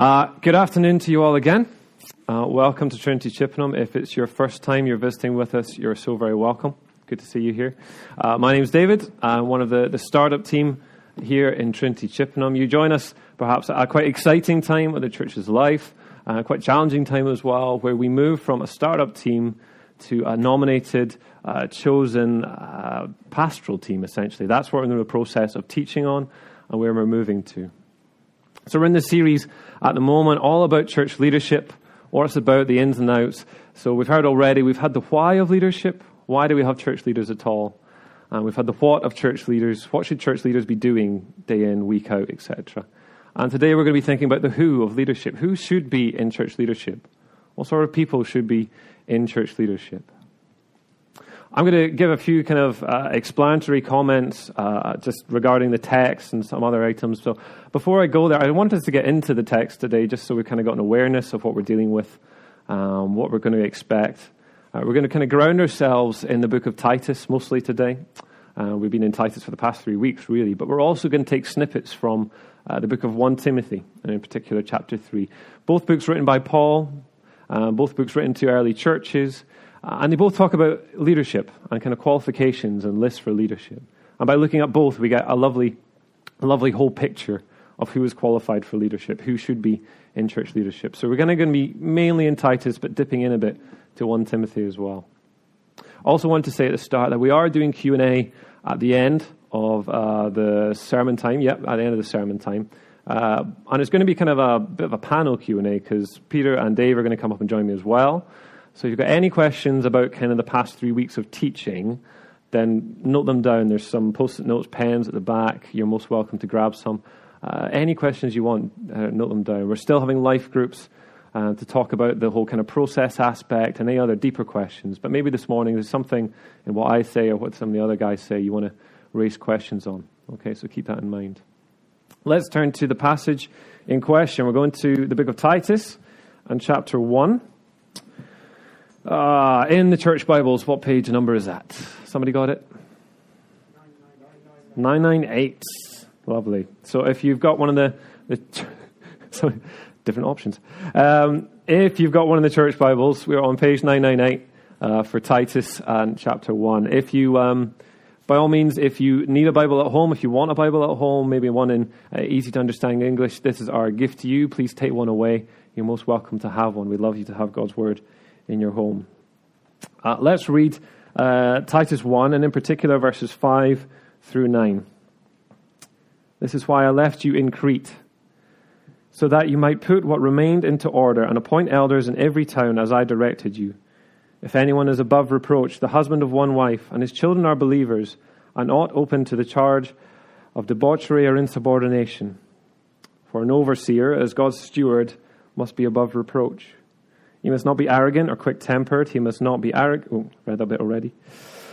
Uh, good afternoon to you all again. Uh, welcome to Trinity Chippenham. If it's your first time you're visiting with us, you're so very welcome. Good to see you here. Uh, my name's David. I'm one of the, the startup team here in Trinity Chippenham. You join us perhaps at a quite exciting time of the church's life, uh, quite challenging time as well, where we move from a startup team to a nominated, uh, chosen uh, pastoral team, essentially. That's what we're in the process of teaching on and where we're moving to. So we're in this series at the moment all about church leadership, what it's about, the ins and outs. So we've heard already, we've had the why of leadership. Why do we have church leaders at all? And we've had the what of church leaders. What should church leaders be doing day in, week out, etc. And today we're going to be thinking about the who of leadership. Who should be in church leadership? What sort of people should be in church leadership? I'm going to give a few kind of uh, explanatory comments uh, just regarding the text and some other items. So before I go there, I wanted to get into the text today just so we've kind of got an awareness of what we're dealing with, um, what we're going to expect. Uh, we're going to kind of ground ourselves in the book of Titus mostly today. Uh, we've been in Titus for the past three weeks, really, but we're also going to take snippets from uh, the book of 1 Timothy, and in particular, chapter 3. Both books written by Paul, uh, both books written to early churches. Uh, and they both talk about leadership and kind of qualifications and lists for leadership. And by looking at both, we get a lovely, lovely whole picture of who is qualified for leadership, who should be in church leadership. So we're going to be mainly in Titus, but dipping in a bit to 1 Timothy as well. Also want to say at the start that we are doing Q&A at the end of uh, the sermon time. Yep, at the end of the sermon time. Uh, and it's going to be kind of a bit of a panel Q&A because Peter and Dave are going to come up and join me as well. So if you've got any questions about kind of the past three weeks of teaching, then note them down. There's some post-it notes, pens at the back. You're most welcome to grab some. Uh, any questions you want, uh, note them down. We're still having life groups uh, to talk about the whole kind of process aspect and any other deeper questions. But maybe this morning there's something in what I say or what some of the other guys say you want to raise questions on. Okay, so keep that in mind. Let's turn to the passage in question. We're going to the book of Titus and chapter 1. Uh, in the church Bibles, what page number is that? Somebody got it? 998. Lovely. So if you've got one of the, the sorry, different options. Um, if you've got one of the church Bibles, we're on page 998 uh, for Titus and chapter 1. If you, um, by all means, if you need a Bible at home, if you want a Bible at home, maybe one in uh, easy to understand English, this is our gift to you. Please take one away. You're most welcome to have one. We'd love you to have God's Word in your home. Uh, let's read uh, Titus 1, and in particular verses 5 through 9. This is why I left you in Crete, so that you might put what remained into order and appoint elders in every town as I directed you. If anyone is above reproach, the husband of one wife, and his children are believers, and ought open to the charge of debauchery or insubordination. For an overseer, as God's steward, must be above reproach he must not be arrogant or quick tempered. He must not be arrogant. Oh, read that bit already.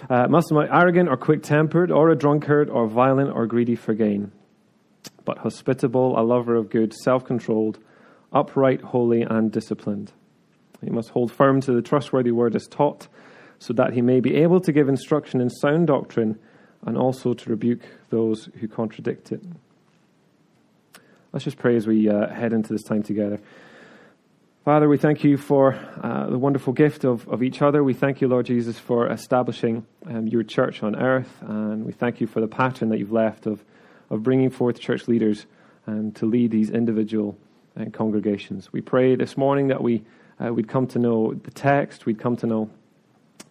Uh, must not be arrogant or quick tempered, or a drunkard, or violent, or greedy for gain. But hospitable, a lover of good, self controlled, upright, holy, and disciplined. He must hold firm to the trustworthy word as taught, so that he may be able to give instruction in sound doctrine and also to rebuke those who contradict it. Let's just pray as we uh, head into this time together. Father, we thank you for uh, the wonderful gift of, of each other. We thank you, Lord Jesus, for establishing um, your church on earth. And we thank you for the pattern that you've left of, of bringing forth church leaders and to lead these individual uh, congregations. We pray this morning that we, uh, we'd come to know the text, we'd come to know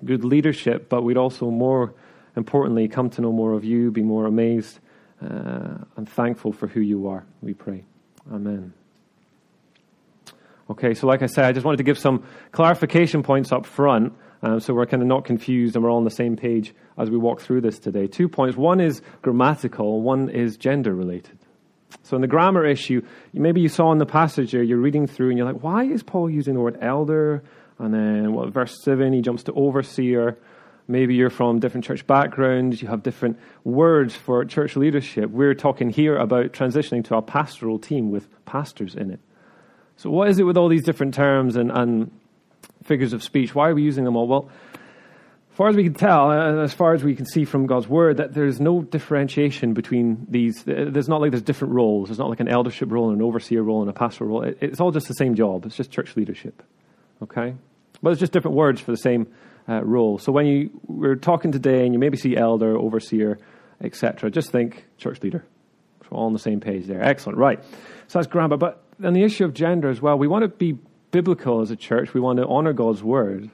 good leadership, but we'd also, more importantly, come to know more of you, be more amazed uh, and thankful for who you are. We pray. Amen. Okay, so like I said, I just wanted to give some clarification points up front um, so we're kind of not confused and we're all on the same page as we walk through this today. Two points. One is grammatical, one is gender related. So in the grammar issue, maybe you saw in the passage here, you're reading through and you're like, why is Paul using the word elder? And then what, verse 7, he jumps to overseer. Maybe you're from different church backgrounds, you have different words for church leadership. We're talking here about transitioning to a pastoral team with pastors in it. So, what is it with all these different terms and, and figures of speech? Why are we using them all? Well, as far as we can tell, uh, as far as we can see from God's word, that there's no differentiation between these. There's not like there's different roles. There's not like an eldership role and an overseer role and a pastoral role. It's all just the same job. It's just church leadership. Okay? But it's just different words for the same uh, role. So when you we're talking today and you maybe see elder, overseer, etc., just think church leader. So all on the same page there. Excellent. Right. So that's grammar. But on the issue of gender as well, we want to be biblical as a church. We want to honor God's word.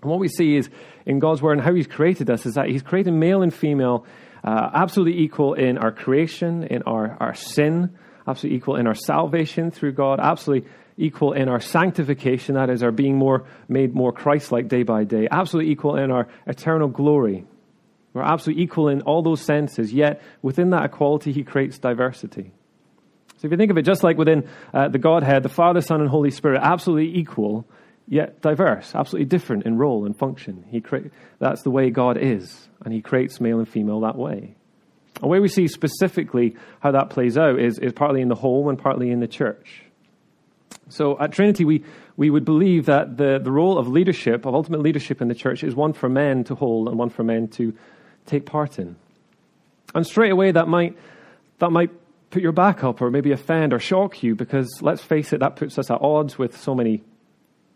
And what we see is in God's word and how He's created us is that He's created male and female uh, absolutely equal in our creation, in our, our sin, absolutely equal in our salvation through God, absolutely equal in our sanctification, that is, our being more made more Christ like day by day, absolutely equal in our eternal glory. We're absolutely equal in all those senses, yet within that equality, He creates diversity. So if you think of it just like within uh, the Godhead, the Father, Son, and Holy Spirit, absolutely equal, yet diverse, absolutely different in role and function. He cre- that's the way God is, and He creates male and female that way. And where we see specifically how that plays out is, is partly in the home and partly in the church. So at Trinity, we, we would believe that the, the role of leadership, of ultimate leadership in the church, is one for men to hold and one for men to take part in. And straight away, that might, that might put your back up or maybe offend or shock you because, let's face it, that puts us at odds with so many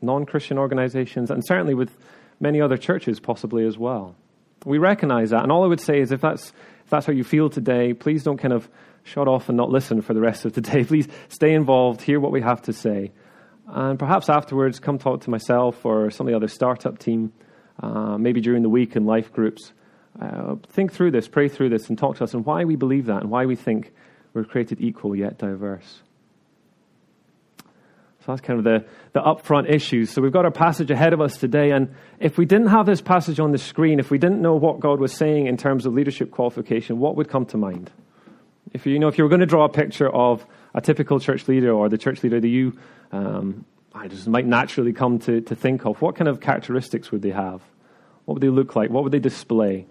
non Christian organizations, and certainly with many other churches, possibly as well. We recognize that. And all I would say is if that's, if that's how you feel today, please don't kind of shut off and not listen for the rest of the day. Please stay involved, hear what we have to say. And perhaps afterwards, come talk to myself or some of the other startup team, uh, maybe during the week in life groups. Uh, think through this, pray through this, and talk to us and why we believe that and why we think we're created equal yet diverse. So that's kind of the, the upfront issues. So we've got our passage ahead of us today. And if we didn't have this passage on the screen, if we didn't know what God was saying in terms of leadership qualification, what would come to mind? If you, you know, if you were going to draw a picture of a typical church leader or the church leader that you um, I just might naturally come to, to think of, what kind of characteristics would they have? What would they look like? What would they display?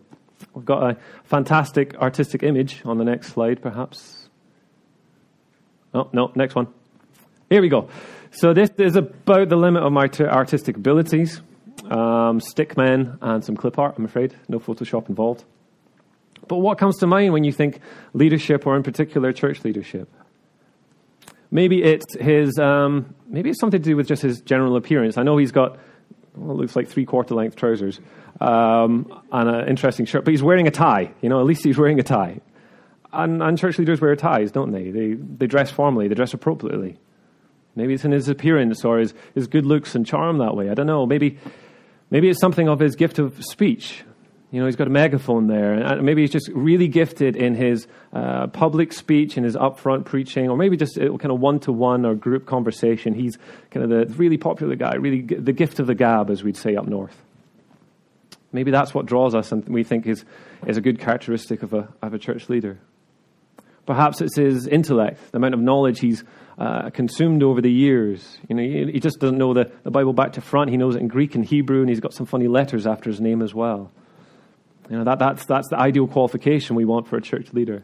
We've got a fantastic artistic image on the next slide, perhaps. Oh, no, next one. Here we go. So this is about the limit of my t- artistic abilities. Um, stickmen and some clip art, I'm afraid. No Photoshop involved. But what comes to mind when you think leadership, or in particular church leadership? Maybe it's his. Um, maybe it's something to do with just his general appearance. I know he's got well, looks like three quarter length trousers um, and an interesting shirt, but he's wearing a tie. You know, at least he's wearing a tie. And, and church leaders wear ties, don't they? They they dress formally. They dress appropriately. Maybe it's in his appearance or his, his good looks and charm that way. I don't know. Maybe, maybe it's something of his gift of speech. You know, he's got a megaphone there. And maybe he's just really gifted in his uh, public speech and his upfront preaching, or maybe just kind of one to one or group conversation. He's kind of the really popular guy, really the gift of the gab, as we'd say up north. Maybe that's what draws us and we think is, is a good characteristic of a, of a church leader. Perhaps it's his intellect, the amount of knowledge he's uh, consumed over the years. You know, he, he just doesn't know the, the Bible back to front. He knows it in Greek and Hebrew, and he's got some funny letters after his name as well. You know, that, that's, that's the ideal qualification we want for a church leader.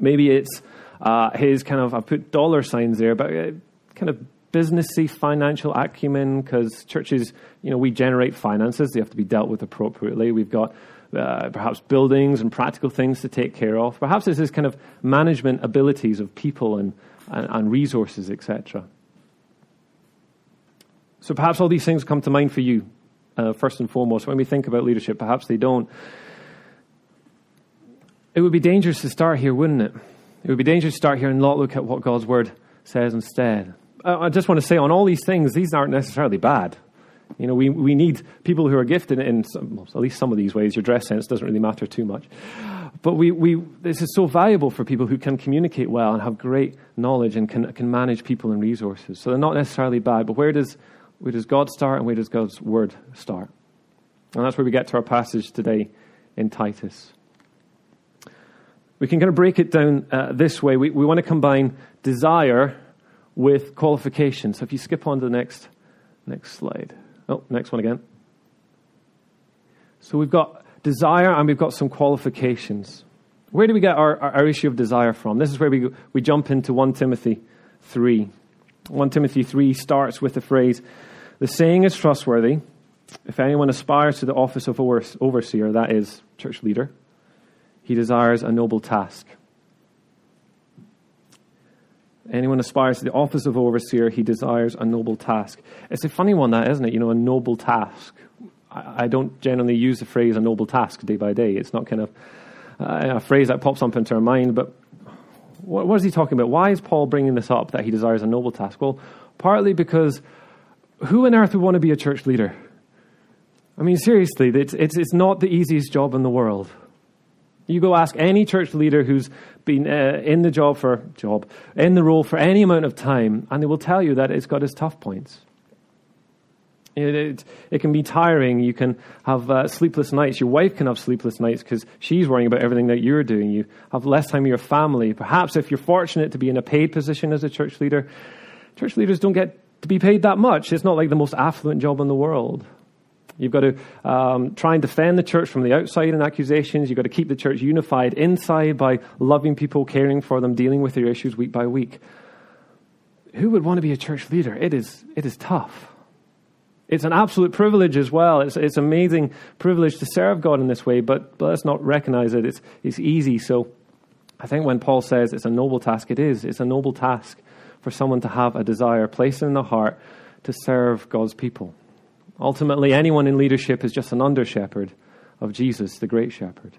Maybe it's uh, his kind of, I've put dollar signs there, but uh, kind of businessy financial acumen because churches, you know, we generate finances. They have to be dealt with appropriately. We've got uh, perhaps buildings and practical things to take care of. Perhaps it's his kind of management abilities of people and, and, and resources, etc. So perhaps all these things come to mind for you uh, first and foremost. When we think about leadership, perhaps they don't. It would be dangerous to start here, wouldn't it? It would be dangerous to start here and not look at what God's word says instead. I just want to say on all these things, these aren't necessarily bad. You know, we, we need people who are gifted in some, at least some of these ways. Your dress sense doesn't really matter too much. But we, we, this is so valuable for people who can communicate well and have great knowledge and can, can manage people and resources. So they're not necessarily bad. But where does where does God start and where does God's word start? And that's where we get to our passage today in Titus. We can kind of break it down uh, this way. We, we want to combine desire with qualification. So if you skip on to the next, next slide. Oh, next one again. So we've got desire and we've got some qualifications. Where do we get our, our, issue of desire from? This is where we, we jump into 1 Timothy 3. 1 Timothy 3 starts with the phrase, The saying is trustworthy. If anyone aspires to the office of overseer, that is, church leader, he desires a noble task. Anyone aspires to the office of overseer, he desires a noble task. It's a funny one, that, isn't it? You know, a noble task. I, I don't generally use the phrase a noble task day by day. It's not kind of uh, a phrase that pops up into our mind, but what, what is he talking about? Why is Paul bringing this up that he desires a noble task? Well, partly because who on earth would want to be a church leader? I mean, seriously, it's, it's, it's not the easiest job in the world. You go ask any church leader who's been uh, in the job for job in the role for any amount of time, and they will tell you that it's got its tough points. It, it, it can be tiring. You can have uh, sleepless nights. Your wife can have sleepless nights because she's worrying about everything that you're doing. You have less time with your family. Perhaps if you're fortunate to be in a paid position as a church leader, church leaders don't get to be paid that much. It's not like the most affluent job in the world. You've got to um, try and defend the church from the outside in accusations. You've got to keep the church unified inside by loving people, caring for them, dealing with their issues week by week. Who would want to be a church leader? It is, it is tough. It's an absolute privilege as well. It's, it's amazing privilege to serve God in this way, but, but let's not recognize it. It's, it's easy. So I think when Paul says it's a noble task, it is. It's a noble task for someone to have a desire placed in the heart to serve God's people. Ultimately, anyone in leadership is just an under shepherd of Jesus, the great shepherd.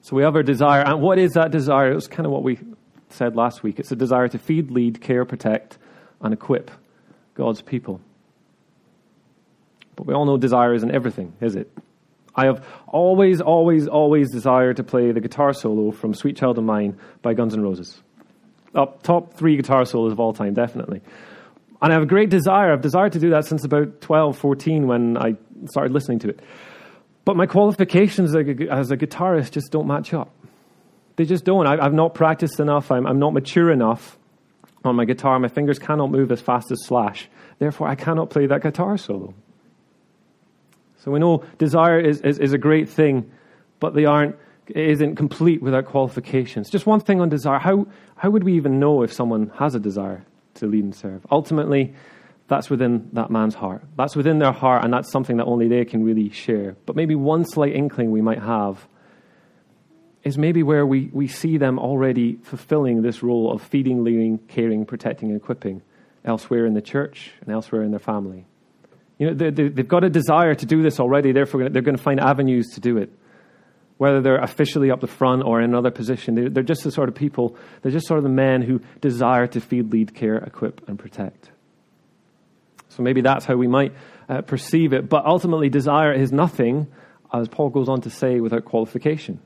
So we have our desire. And what is that desire? It was kind of what we said last week. It's a desire to feed, lead, care, protect, and equip God's people. But we all know desire isn't everything, is it? I have always, always, always desired to play the guitar solo from Sweet Child of Mine by Guns N' Roses. Up top three guitar solos of all time, definitely. And I have a great desire. I've desired to do that since about 12, 14 when I started listening to it. But my qualifications as a guitarist just don't match up. They just don't. I've not practiced enough. I'm, not mature enough on my guitar. My fingers cannot move as fast as Slash. Therefore, I cannot play that guitar solo. So we know desire is, is, is a great thing, but they aren't, it isn't complete without qualifications. Just one thing on desire. How, how would we even know if someone has a desire? To lead and serve. Ultimately, that's within that man's heart. That's within their heart, and that's something that only they can really share. But maybe one slight inkling we might have is maybe where we, we see them already fulfilling this role of feeding, leading, caring, protecting, and equipping elsewhere in the church and elsewhere in their family. You know, they, they've got a desire to do this already, therefore, they're going to find avenues to do it whether they're officially up the front or in another position. They're, they're just the sort of people, they're just sort of the men who desire to feed, lead, care, equip, and protect. So maybe that's how we might uh, perceive it. But ultimately, desire is nothing, as Paul goes on to say, without qualification.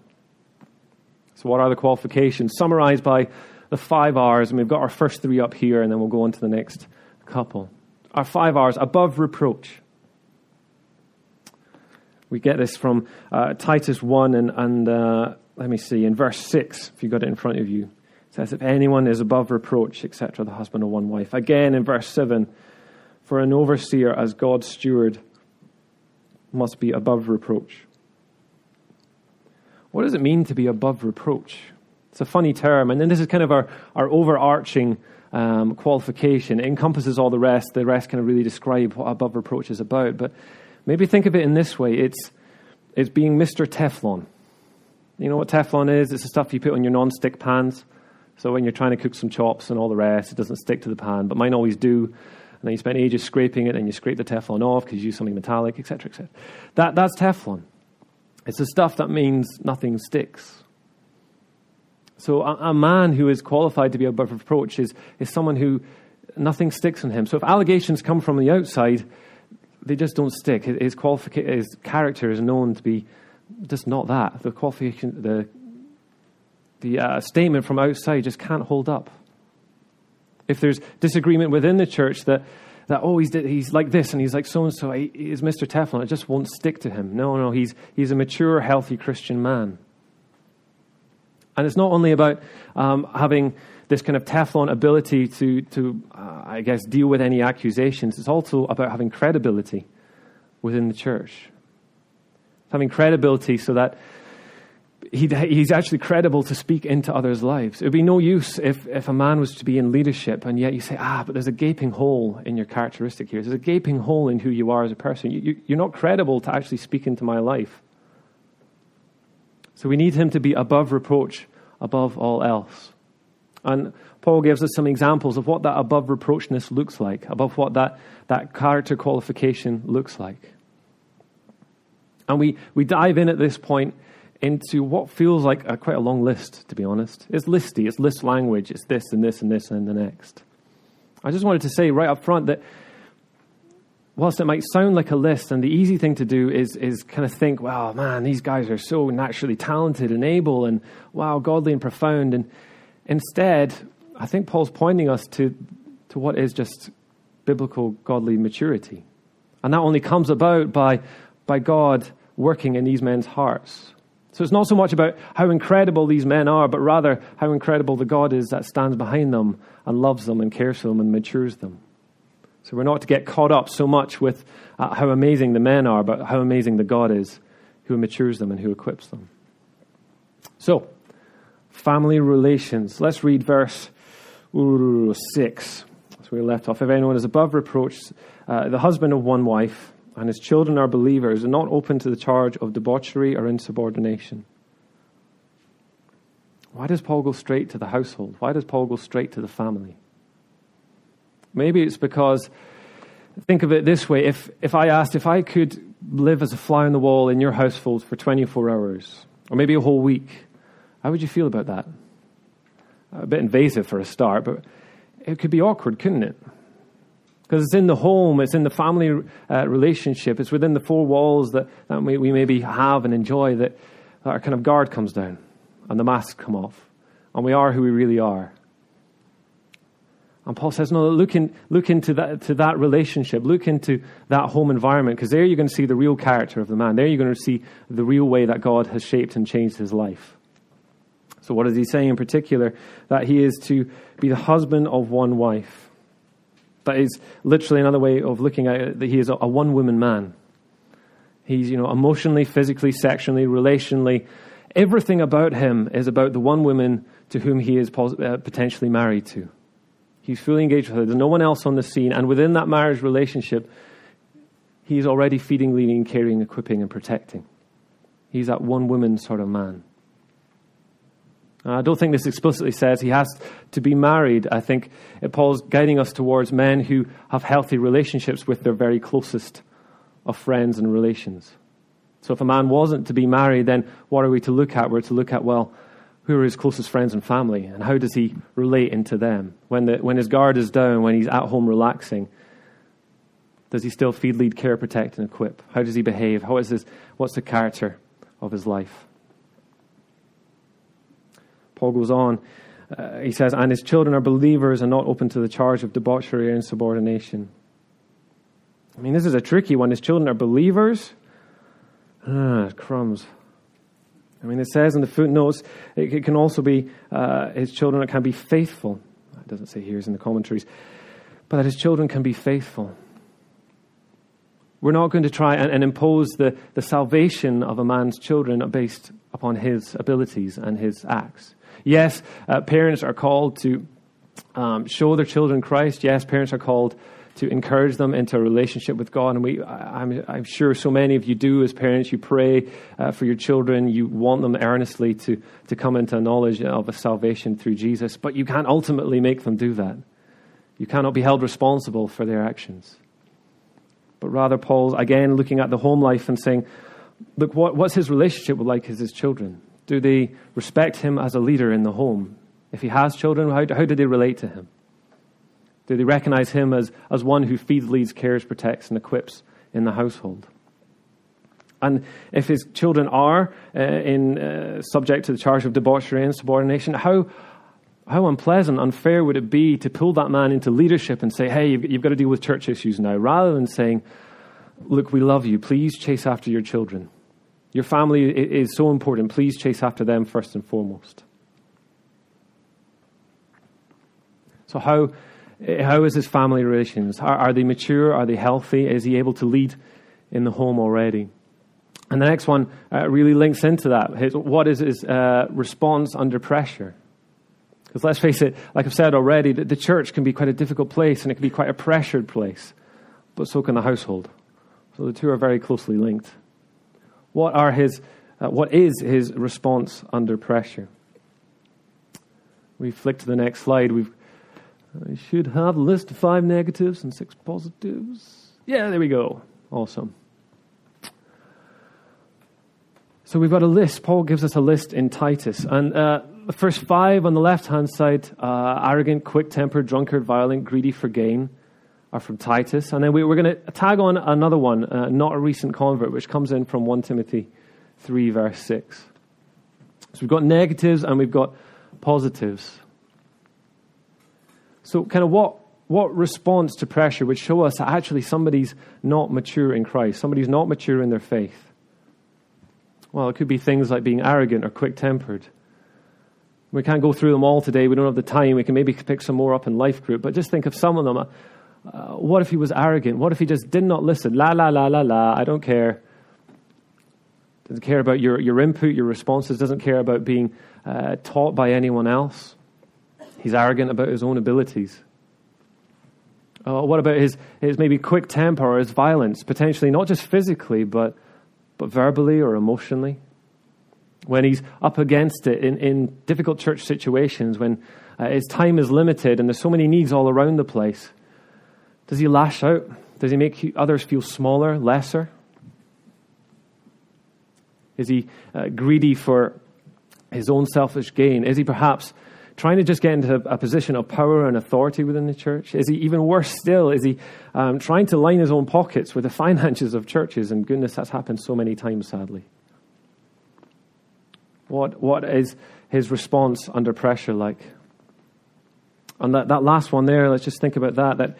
So, what are the qualifications? Summarized by the five R's, and we've got our first three up here, and then we'll go on to the next couple. Our five R's above reproach. We get this from uh, Titus 1 and, and uh, let me see, in verse 6, if you've got it in front of you. It says, If anyone is above reproach, etc., the husband of one wife. Again, in verse 7, for an overseer as God's steward must be above reproach. What does it mean to be above reproach? It's a funny term, and then this is kind of our, our overarching um, qualification. It encompasses all the rest. The rest kind of really describe what above reproach is about. But Maybe think of it in this way it's, it's being Mr. Teflon. You know what Teflon is? It's the stuff you put on your non-stick pans. So when you're trying to cook some chops and all the rest, it doesn't stick to the pan, but mine always do. And then you spend ages scraping it, and you scrape the Teflon off because you use something metallic, etc., etc. That, that's Teflon. It's the stuff that means nothing sticks. So a, a, man who is qualified to be above reproach is, is someone who nothing sticks on him. So if allegations come from the outside, they just don't stick. His, qualification, his character is known to be just not that. The qualification, the the uh, statement from outside just can't hold up. If there's disagreement within the church that that oh he's he's like this and he's like so and so he's Mr. Teflon, it just won't stick to him. No, no, he's he's a mature, healthy Christian man. And it's not only about um, having this kind of Teflon ability to, to uh, I guess, deal with any accusations. It's also about having credibility within the church. Having credibility so that he, he's actually credible to speak into others' lives. It would be no use if, if a man was to be in leadership and yet you say, ah, but there's a gaping hole in your characteristic here. There's a gaping hole in who you are as a person. You, you, you're not credible to actually speak into my life. So we need him to be above reproach, above all else. And Paul gives us some examples of what that above reproachness looks like, above what that, that character qualification looks like. And we, we dive in at this point into what feels like a, quite a long list, to be honest. It's listy, it's list language, it's this and this and this and the next. I just wanted to say right up front that whilst it might sound like a list, and the easy thing to do is, is kind of think, wow, man, these guys are so naturally talented and able, and wow, godly and profound. And instead, I think Paul's pointing us to, to what is just biblical godly maturity. And that only comes about by, by God working in these men's hearts. So it's not so much about how incredible these men are, but rather how incredible the God is that stands behind them and loves them and cares for them and matures them. So we're not to get caught up so much with uh, how amazing the men are, but how amazing the God is who matures them and who equips them. So, family relations. Let's read verse ooh, 6. That's where we left off. If anyone is above reproach, uh, the husband of one wife, and his children are believers and not open to the charge of debauchery or insubordination. Why does Paul go straight to the household? Why does Paul go straight to the family? Maybe it's because, think of it this way if, if I asked if I could live as a fly on the wall in your household for 24 hours, or maybe a whole week, how would you feel about that? A bit invasive for a start, but it could be awkward, couldn't it? Because it's in the home, it's in the family uh, relationship, it's within the four walls that, that we, we maybe have and enjoy that, that our kind of guard comes down and the masks come off. And we are who we really are. And Paul says, no, look, in, look into that, to that relationship, look into that home environment, because there you're going to see the real character of the man. There you're going to see the real way that God has shaped and changed his life. So, what is he saying in particular? That he is to be the husband of one wife. That is literally another way of looking at it, that he is a, one woman man. He's, you know, emotionally, physically, sexually, relationally. Everything about him is about the one woman to whom he is uh, potentially married to. He's fully engaged with her. There's no one else on the scene. And within that marriage relationship, he's already feeding, leading, caring, equipping, and protecting. He's that one woman sort of man. I don't think this explicitly says he has to be married. I think Paul's guiding us towards men who have healthy relationships with their very closest of friends and relations. So if a man wasn't to be married, then what are we to look at? We're to look at, well, who are his closest friends and family, and how does he relate into them? When, the, when his guard is down, when he's at home relaxing, does he still feed, lead, care, protect, and equip? How does he behave? How is his, what's the character of his life? Paul goes on. Uh, he says, and his children are believers and not open to the charge of debauchery or insubordination. I mean, this is a tricky one. His children are believers. Ah, crumbs. I mean, it says in the footnotes, it, it can also be uh, his children can be faithful. It doesn't say here, it's in the commentaries. But that his children can be faithful. We're not going to try and, and impose the, the salvation of a man's children based upon his abilities and his acts. Yes, uh, parents are called to um, show their children Christ. Yes, parents are called to encourage them into a relationship with God. And we, I'm, I'm sure so many of you do as parents. You pray uh, for your children. You want them earnestly to, to come into a knowledge of a salvation through Jesus. But you can't ultimately make them do that. You cannot be held responsible for their actions. But rather, Paul's again looking at the home life and saying, look, what, what's his relationship with like his children? Do they respect him as a leader in the home? If he has children, how, how do they relate to him? Do they recognize him as, as one who feeds, leads, cares, protects, and equips in the household? And if his children are uh, in, uh, subject to the charge of debauchery and subordination, how, how unpleasant, unfair would it be to pull that man into leadership and say, hey, you've, you've got to deal with church issues now, rather than saying, look, we love you. Please chase after your children. Your family is so important. Please chase after them first and foremost. So, how, how is his family relations? Are, are they mature? Are they healthy? Is he able to lead in the home already? And the next one uh, really links into that. His, what is his uh, response under pressure? Because let's face it, like I've said already, the, the church can be quite a difficult place and it can be quite a pressured place, but so can the household. So the two are very closely linked. What, are his, uh, what is his response under pressure? We flick to the next slide. We've, I should have a list of five negatives and six positives. Yeah, there we go. Awesome. So we've got a list. Paul gives us a list in Titus. And uh, the first five on the left hand side uh, arrogant, quick tempered, drunkard, violent, greedy for gain are from Titus. And then we, are going to tag on another one, uh, not a recent convert, which comes in from 1 Timothy 3, verse 6. So we've got negatives and we've got positives. So, kind of what, what response to pressure would show us that actually somebody's not mature in Christ, somebody's not mature in their faith? Well, it could be things like being arrogant or quick tempered. We can't go through them all today. We don't have the time. We can maybe pick some more up in life group. But just think of some of them. Uh, what if he was arrogant? What if he just did not listen? La, la, la, la, la. I don't care. Doesn't care about your, your input, your responses. Doesn't care about being uh, taught by anyone else. He's arrogant about his own abilities. Uh, what about his, his maybe quick temper or his violence? Potentially not just physically, but but verbally or emotionally. When he's up against it in, in difficult church situations, when uh, his time is limited and there's so many needs all around the place, does he lash out? Does he make others feel smaller, lesser? Is he uh, greedy for his own selfish gain? Is he perhaps trying to just get into a position of power and authority within the church? Is he even worse still? Is he um, trying to line his own pockets with the finances of churches? And goodness, that's happened so many times, sadly. What, what is his response under pressure like? And that, that last one there, let's just think about that. That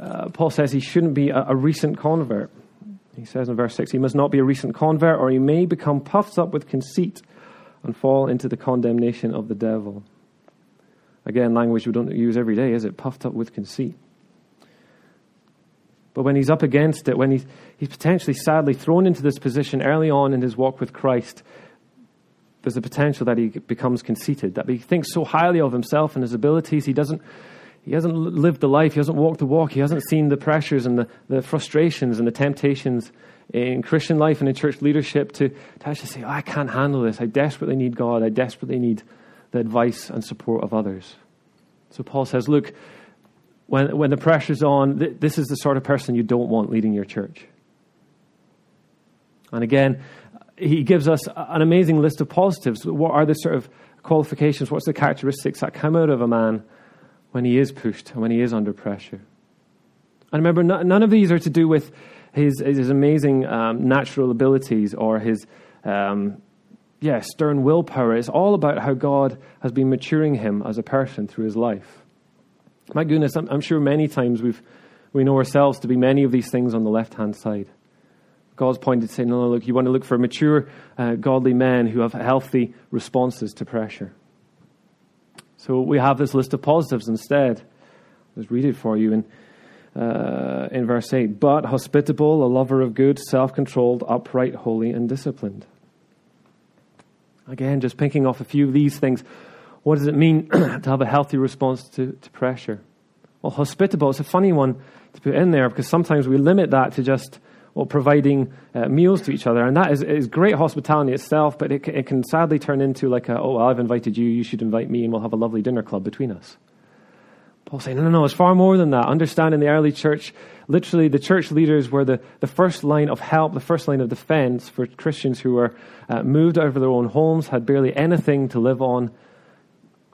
uh, Paul says he shouldn't be a, a recent convert. He says in verse 6, he must not be a recent convert, or he may become puffed up with conceit and fall into the condemnation of the devil. Again, language we don't use every day, is it? Puffed up with conceit. But when he's up against it, when he's, he's potentially sadly thrown into this position early on in his walk with Christ, there's a potential that he becomes conceited, that he thinks so highly of himself and his abilities, he doesn't, he hasn't lived the life, he hasn't walked the walk, he hasn't seen the pressures and the, the frustrations and the temptations in Christian life and in church leadership to, to actually say, oh, I can't handle this. I desperately need God. I desperately need the advice and support of others. So Paul says, look, when, when the pressure's on, th- this is the sort of person you don't want leading your church. And again, he gives us an amazing list of positives. What are the sort of qualifications? What's the characteristics that come out of a man when he is pushed and when he is under pressure? And remember, none of these are to do with his, his amazing um, natural abilities or his um, yeah, stern willpower. It's all about how God has been maturing him as a person through his life. My goodness, I'm, I'm sure many times we've, we know ourselves to be many of these things on the left hand side. God's pointed saying, no, no, look, you want to look for mature, uh, godly men who have healthy responses to pressure. So we have this list of positives instead. Let's read it for you in, uh, in verse 8. But hospitable, a lover of good, self controlled, upright, holy, and disciplined. Again, just picking off a few of these things. What does it mean to have a healthy response to, to pressure? Well, hospitable, is a funny one to put in there because sometimes we limit that to just well, providing uh, meals to each other. And that is, is great hospitality itself, but it, it can sadly turn into like a, oh, well, I've invited you, you should invite me, and we'll have a lovely dinner club between us. Paul saying, no, no, no, it's far more than that. Understanding the early church, literally the church leaders were the, the first line of help, the first line of defense for Christians who were uh, moved out of their own homes, had barely anything to live on.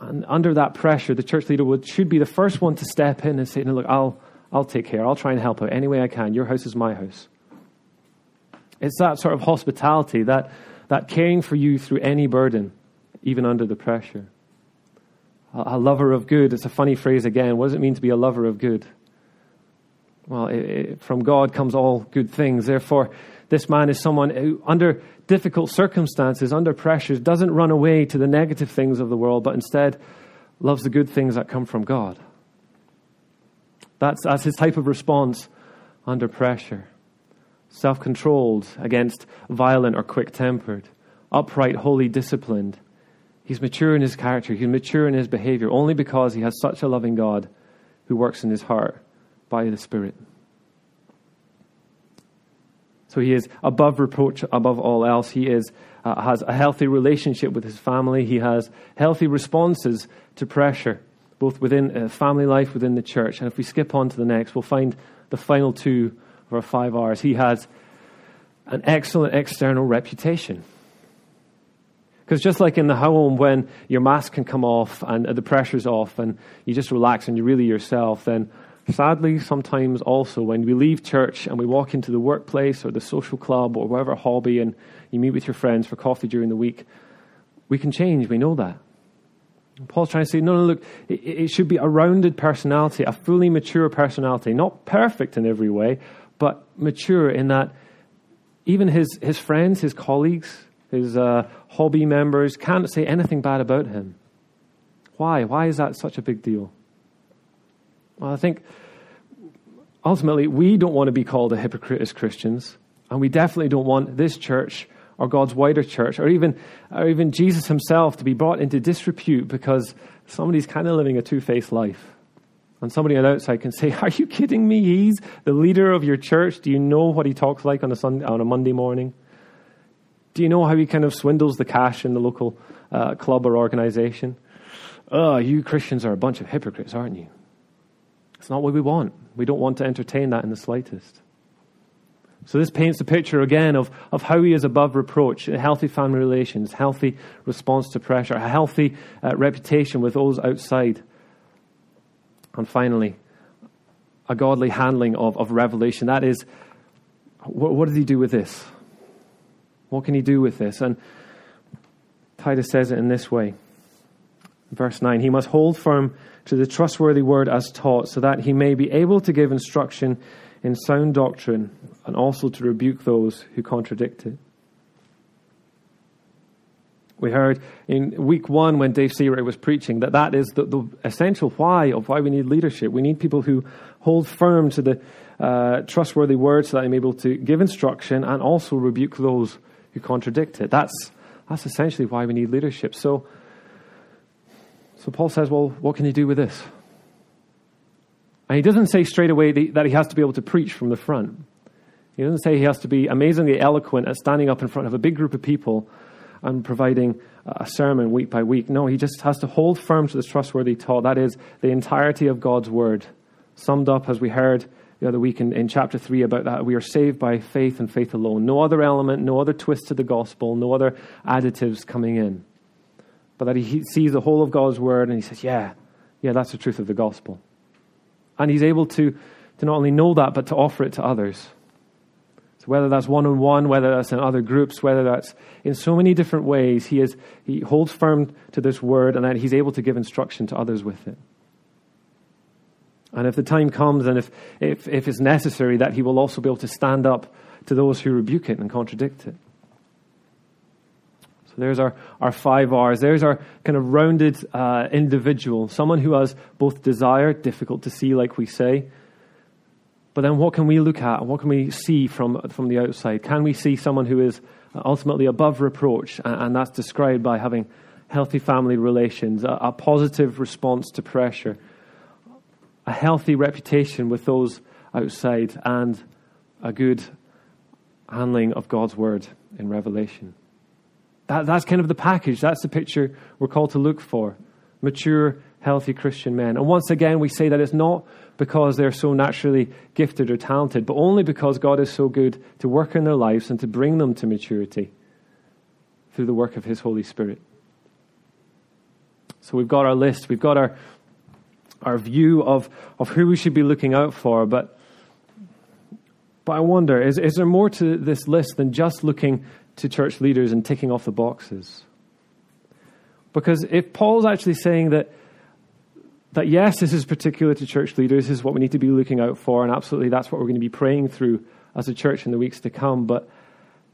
And under that pressure, the church leader would, should be the first one to step in and say, no, look, I'll, I'll take care. I'll try and help out any way I can. Your house is my house. It's that sort of hospitality, that, that caring for you through any burden, even under the pressure a lover of good. It's a funny phrase again. What does it mean to be a lover of good? Well, it, it, from God comes all good things. Therefore, this man is someone who, under difficult circumstances, under pressures, doesn't run away to the negative things of the world, but instead loves the good things that come from God. That's, that's his type of response under pressure. self controlled, against violent or quick tempered, upright, holy disciplined. He's mature in his character, he's mature in his behavior, only because he has such a loving God who works in his heart by the Spirit. So he is above reproach, above all else. He is, uh, has a healthy relationship with his family. He has healthy responses to pressure, both within uh, family life, within the church. And if we skip on to the next, we'll find the final two of our five R's. He has an excellent external reputation. Because just like in the home, when your mask can come off and the pressure's off and you just relax and you're really yourself, then Sadly, sometimes also when we leave church and we walk into the workplace or the social club or whatever hobby and you meet with your friends for coffee during the week, we can change. We know that. Paul's trying to say, no, no, look, it, it should be a rounded personality, a fully mature personality, not perfect in every way, but mature in that even his, his friends, his colleagues, his uh, hobby members can't say anything bad about him. Why? Why is that such a big deal? Well, I think ultimately we don't want to be called a hypocrite as Christians, and we definitely don't want this church or God's wider church or even, or even Jesus himself to be brought into disrepute because somebody's kind of living a two faced life. And somebody on the outside can say, Are you kidding me? He's the leader of your church. Do you know what he talks like on a, Sunday, on a Monday morning? Do you know how he kind of swindles the cash in the local uh, club or organization? Oh, you Christians are a bunch of hypocrites, aren't you? It's not what we want. We don't want to entertain that in the slightest. So this paints a picture again of, of how he is above reproach, healthy family relations, healthy response to pressure, a healthy uh, reputation with those outside. And finally, a godly handling of, of revelation. That is, what, what does he do with this? What can he do with this? And Titus says it in this way. Verse 9 He must hold firm to the trustworthy word as taught, so that he may be able to give instruction in sound doctrine and also to rebuke those who contradict it. We heard in week one when Dave Searay was preaching that that is the, the, essential why of why we need leadership. We need people who hold firm to the uh, trustworthy word so that I'm able to give instruction and also rebuke those who contradict it. That's, that's essentially why we need leadership. So, so Paul says, well, what can he do with this? And he doesn't say straight away that he has to be able to preach from the front. He doesn't say he has to be amazingly eloquent at standing up in front of a big group of people and providing a sermon week by week. No, he just has to hold firm to this trustworthy taught. That is the entirety of God's word, summed up as we heard the other week in, in chapter 3 about that. We are saved by faith and faith alone. No other element, no other twist to the gospel, no other additives coming in but that he sees the whole of God's word and he says, Yeah, yeah, that's the truth of the gospel. And he's able to, to not only know that, but to offer it to others. So whether that's one on one, whether that's in other groups, whether that's in so many different ways, he, is, he holds firm to this word and that he's able to give instruction to others with it. And if the time comes and if, if, if it's necessary, that he will also be able to stand up to those who rebuke it and contradict it. So there's our, our five R's. There's our kind of rounded uh, individual, someone who has both desire, difficult to see, like we say, but then what can we look at? What can we see from, from the outside? Can we see someone who is ultimately above reproach, and, and that's described by having healthy family relations, a, a positive response to pressure, a healthy reputation with those outside, and a good handling of God's word in Revelation? That, that's kind of the package. That's the picture we're called to look for. Mature, healthy Christian men. And once again, we say that it's not because they're so naturally gifted or talented, but only because God is so good to work in their lives and to bring them to maturity through the work of His Holy Spirit. So we've got our list, we've got our, our view of, of who we should be looking out for, but, but I wonder is, is there more to this list than just looking to church leaders and ticking off the boxes. Because if Paul's actually saying that, that yes, this is particular to church leaders, this is what we need to be looking out for, and absolutely that's what we're going to be praying through as a church in the weeks to come, but,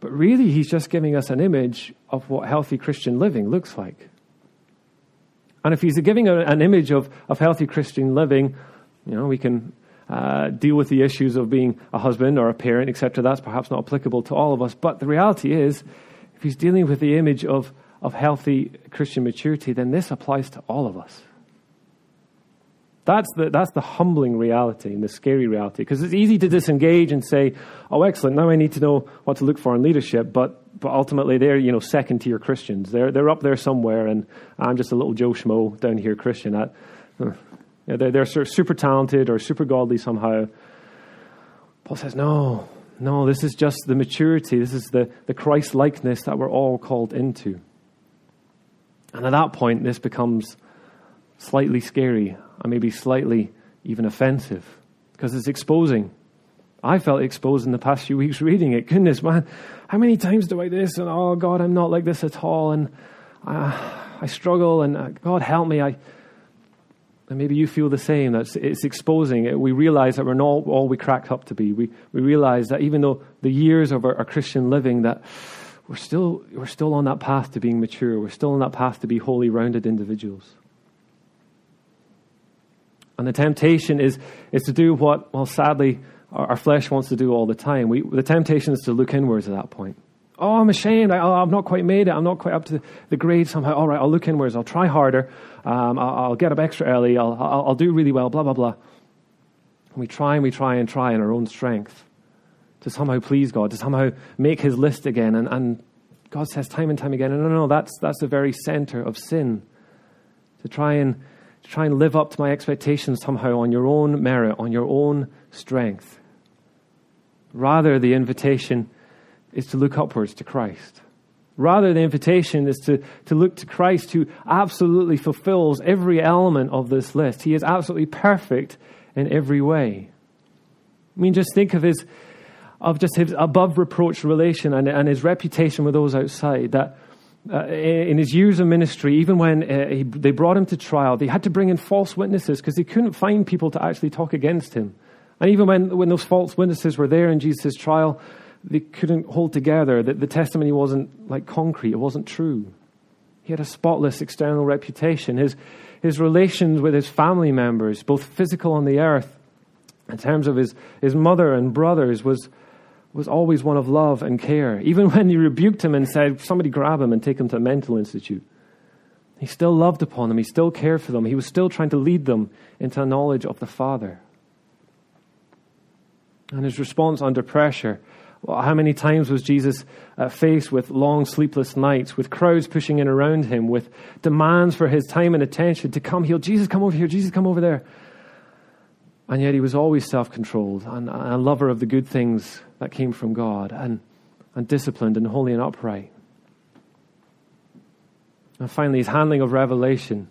but really he's just giving us an image of what healthy Christian living looks like. And if he's giving an image of, of healthy Christian living, you know, we can uh, deal with the issues of being a husband or a parent, etc. That's perhaps not applicable to all of us. But the reality is, if he's dealing with the image of, of healthy Christian maturity, then this applies to all of us. That's the, that's the humbling reality and the scary reality. Because it's easy to disengage and say, oh, excellent, now I need to know what to look for in leadership. But, but ultimately, they're you know, second tier Christians. They're, they're up there somewhere, and I'm just a little Joe Schmo down here Christian. Uh, they're, they're sort of super talented or super godly somehow. Paul says, no, no, this is just the maturity. This is the, the Christ likeness that we're all called into. And at that point, this becomes slightly scary and maybe slightly even offensive because it's exposing. I felt exposed in the past few weeks reading it. Goodness, man, how many times do I this? And oh, God, I'm not like this at all. And uh, I struggle. And uh, God, help me. I, and maybe you feel the same. That it's exposing. We realize that we're not all we cracked up to be. We, we realize that even though the years of our, our Christian living, that we're still, we're still on that path to being mature. We're still on that path to be wholly rounded individuals. And the temptation is, is to do what, well, sadly, our, our flesh wants to do all the time. We, the temptation is to look inwards at that point. Oh, I'm ashamed. I, have not quite made it. I'm not quite up to the grade somehow. All right, I'll look inwards. I'll try harder. Um, I'll, I'll, get up extra early. I'll, I'll, I'll do really well, blah, blah, blah. And we try and we try and try in our own strength to somehow please God, to somehow make his list again. And, and God says time and time again, no, no, no, that's, that's the very center of sin. To try and to try and live up to my expectations somehow on your own merit, on your own strength. Rather, the invitation is to look upwards to Christ. Rather, the invitation is to, to look to Christ who absolutely fulfills every element of this list. He is absolutely perfect in every way. I mean, just think of his of just his above reproach relation and, and his reputation with those outside. That uh, in his years of ministry, even when uh, he, they brought him to trial, they had to bring in false witnesses because they couldn't find people to actually talk against him. And even when, when those false witnesses were there in Jesus' trial, they couldn't hold together. The, the testimony wasn't like concrete, it wasn't true. He had a spotless external reputation. His, his relations with his family members, both physical on the earth, in terms of his, his mother and brothers, was, was always one of love and care. Even when he rebuked him and said, Somebody grab him and take him to a mental institute, he still loved upon them. He still cared for them. He was still trying to lead them into a knowledge of the Father. And his response under pressure how many times was Jesus uh, faced with long sleepless nights, with crowds pushing in around him, with demands for his time and attention to come heal? Jesus, come over here. Jesus, come over there. And yet he was always self controlled and, and a lover of the good things that came from God and, and disciplined and holy and upright. And finally, his handling of revelation.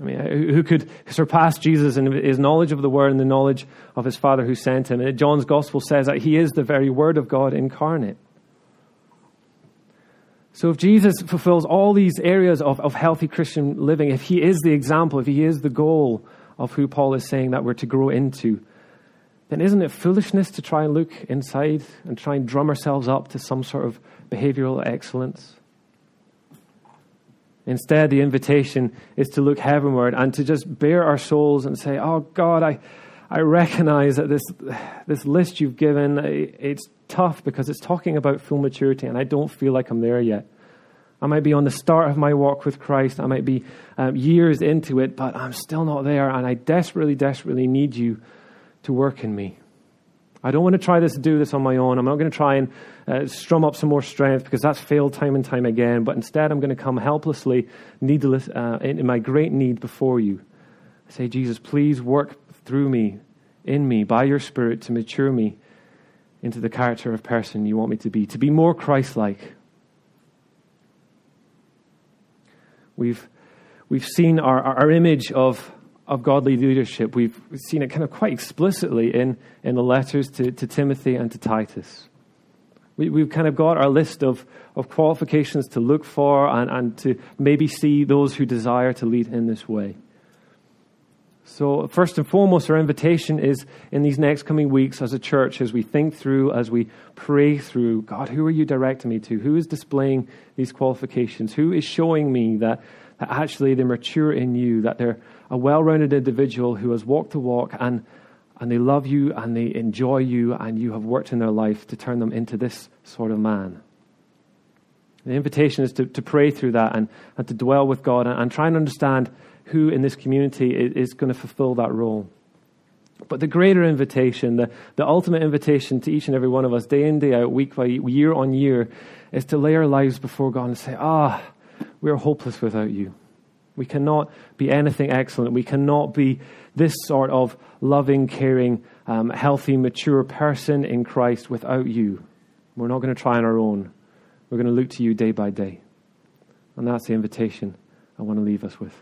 I mean, who could surpass Jesus in his knowledge of the Word and the knowledge of his Father who sent him? And John's Gospel says that he is the very Word of God incarnate. So, if Jesus fulfills all these areas of, of healthy Christian living, if he is the example, if he is the goal, of who Paul is saying that we're to grow into, then isn't it foolishness to try and look inside and try and drum ourselves up to some sort of behavioral excellence? Instead, the invitation is to look heavenward and to just bare our souls and say, Oh God, I, I recognize that this, this list you've given, it's tough because it's talking about full maturity and I don't feel like I'm there yet. I might be on the start of my walk with Christ. I might be um, years into it, but I'm still not there. And I desperately, desperately need you to work in me. I don't want to try this, do this on my own. I'm not going to try and uh, strum up some more strength because that's failed time and time again. But instead, I'm going to come helplessly, needless, uh, in my great need before you. I say, Jesus, please work through me, in me, by your Spirit to mature me into the character of person you want me to be, to be more Christ like We've, we've seen our, our image of, of godly leadership. We've seen it kind of quite explicitly in, in the letters to, to Timothy and to Titus. We, we've kind of got our list of, of qualifications to look for and, and to maybe see those who desire to lead in this way. So, first and foremost, our invitation is in these next coming weeks as a church, as we think through, as we pray through God, who are you directing me to? Who is displaying these qualifications? Who is showing me that, that actually they're mature in you, that they're a well rounded individual who has walked the walk and, and they love you and they enjoy you, and you have worked in their life to turn them into this sort of man. The invitation is to, to pray through that and, and to dwell with God and, and try and understand who in this community is, is going to fulfill that role. But the greater invitation, the, the ultimate invitation to each and every one of us, day in, day out, week by year on year, is to lay our lives before God and say, Ah, we are hopeless without you. We cannot be anything excellent. We cannot be this sort of loving, caring, um, healthy, mature person in Christ without you. We're not going to try on our own. We're going to look to you day by day. And that's the invitation I want to leave us with.